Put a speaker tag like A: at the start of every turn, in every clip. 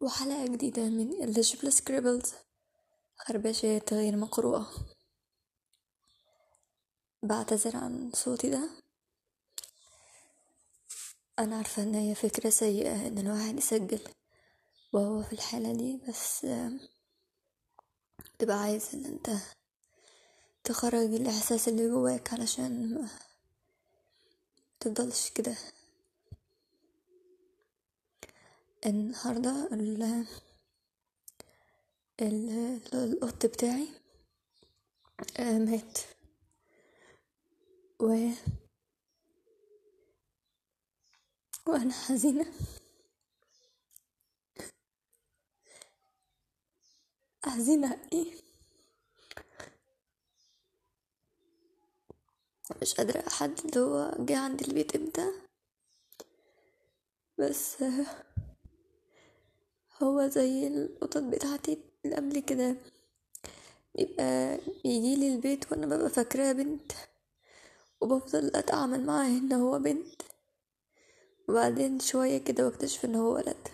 A: وحلقة جديدة من الليجبل سكريبلز خربشات غير مقروءة. بعتذر عن صوتي ده أنا عارفة إن هي فكرة سيئة إن الواحد يسجل وهو في الحالة دي بس تبقى عايز إن أنت تخرج الإحساس اللي جواك علشان ما تفضلش كده. النهاردة ال ال- القط بتاعي آه، مات. و وأنا حزينة. حزينة إيه؟ مش قادرة أحدد هو جه عند البيت إمتى. بس هو زي القطط بتاعتي اللي قبل كده. بيبقى بيجيلي البيت وأنا ببقى فاكراه بنت وبفضل أتعامل معاه إن هو بنت. وبعدين شوية كده واكتشف إن هو ولد.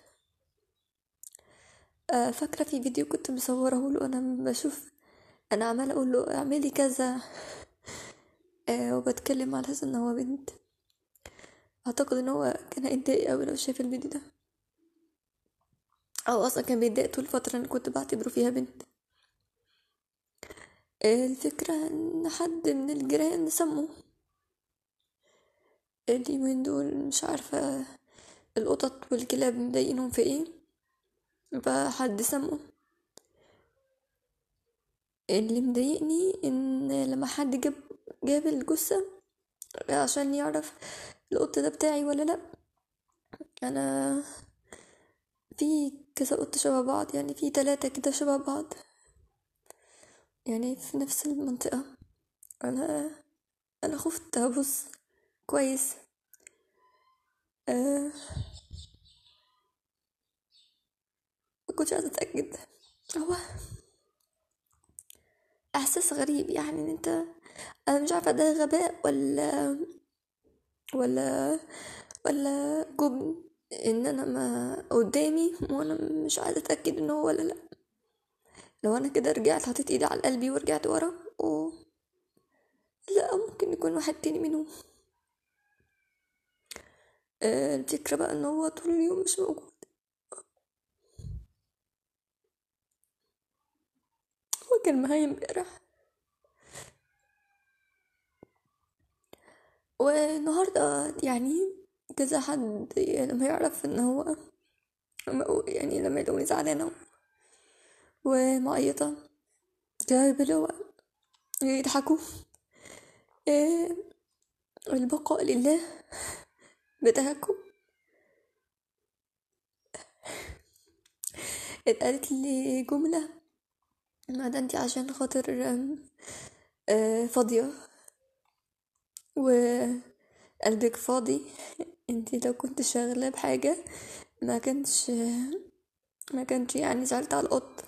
A: آه، فاكرة في فيديو كنت مصورة له أنا بشوف أنا عمالة أقول له اعملي كذا. آه، وبتكلم على أساس إن هو بنت. أعتقد إن هو كان هيتضايق أوي لو شاف الفيديو ده. أو أصلا كان بيتضايق طول الفترة اللي كنت بعتبره فيها بنت. الفكرة إن حد من الجيران سمه. اليومين دول مش عارفة القطط والكلاب مضايقينهم في إيه. فحد سمه. اللي مضايقني إن لما حد جاب جاب الجثة عشان يعرف القط ده بتاعي ولا لأ. أنا في كذا قط شبه بعض يعني في تلاتة كده شبه بعض. يعني في نفس المنطقة. أنا أنا خفت أبص كويس. أه ما كنتش عايزة أتأكد. هو إحساس غريب يعني إن أنت أنا مش عارفة ده غباء ولا ولا ولا جبن. إن أنا ما قدامي وأنا مش عايزة أتأكد إن هو ولا لأ. لو أنا كده رجعت حطيت إيدي على قلبي ورجعت ورا و لأ ممكن يكون واحد تاني منهم. آه، الفكرة بقى إن هو طول اليوم مش موجود. هو كان معايا امبارح. والنهاردة يعني كذا حد لما يعرف إن هو يعني لما يلاقوني زعلانة ومعيطة جايب اللي هو يضحكوا. إيه البقاء لله بتاعكم اتقالت لي جملة ما ده انتي عشان خاطر آه، فاضية. وقلبك فاضي. انتي لو كنت شاغلة بحاجة ما كانش ما كانش يعني زعلت على القط.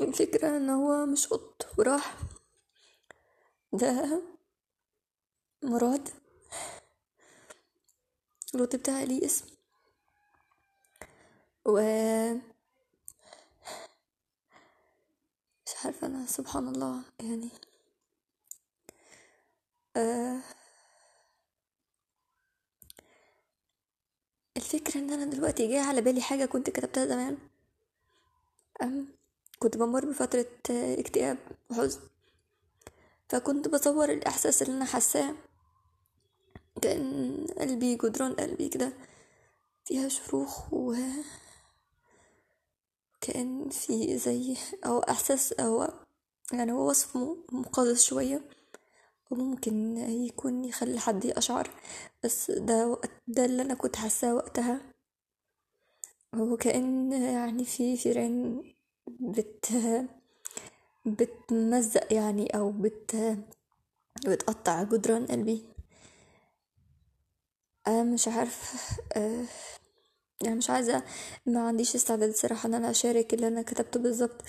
A: الفكرة ان هو مش قط وراح. ده مراد. القط بتاعي ليه اسم. و مش عارفة أنا سبحان الله يعني آه الفكرة إن أنا دلوقتي جاي على بالي حاجة كنت كتبتها زمان. أم كنت بمر بفترة اكتئاب وحزن. فكنت بصور الإحساس اللي أنا حاساه. كأن قلبي جدران قلبي كده فيها شروخ و كأن في زي أو إحساس أو يعني هو وصف مقزز شوية. وممكن يكون يخلي حد يقشعر بس ده وقت ده اللي أنا كنت حاساه وقتها. هو كأن يعني في فيران بت بتمزق يعني أو بت بتقطع جدران قلبي. أنا مش عارف أه يعني مش عايزة ما عنديش استعداد صراحة إن أنا أشارك اللي أنا كتبته بالظبط.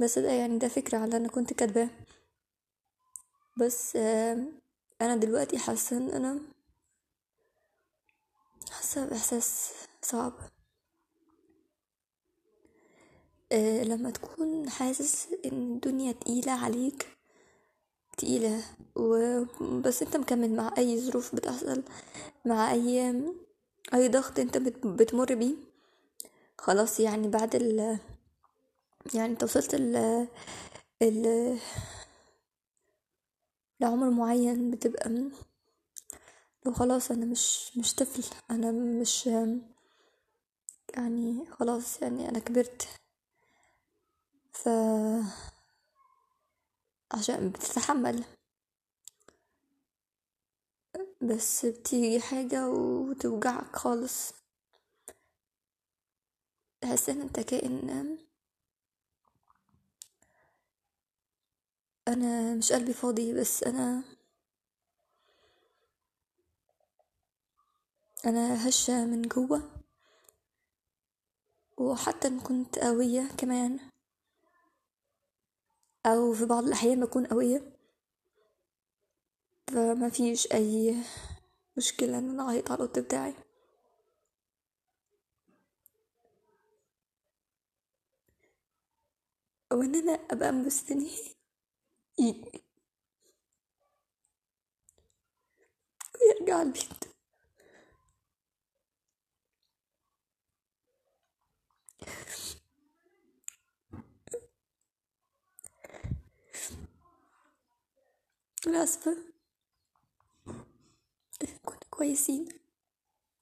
A: بس ده يعني ده فكرة على أنا كنت كاتباه. بس آه، أنا دلوقتي حاسة إن أنا حاسة بإحساس صعب. أه لما تكون حاسس إن الدنيا تقيلة عليك تقيلة و... بس أنت مكمل مع أي ظروف بتحصل مع أي أي ضغط أنت بت... بتمر بيه خلاص يعني بعد ال يعني أنت وصلت ال ال لعمر معين بتبقى لو خلاص أنا مش مش طفل أنا مش يعني خلاص يعني أنا كبرت. ف عشان بتتحمل. بس بتيجي حاجة وتوجعك خالص. تحس إن أنت كائن أنا مش قلبي فاضي بس أنا أنا هشة من جوة. وحتى إن كنت قوية كمان أو في بعض الأحيان بكون قوية. فما فيش أي مشكلة إن أنا أعيط على القط بتاعي. أو إن أنا أبقى مستنية. e Gelmiştim. Graças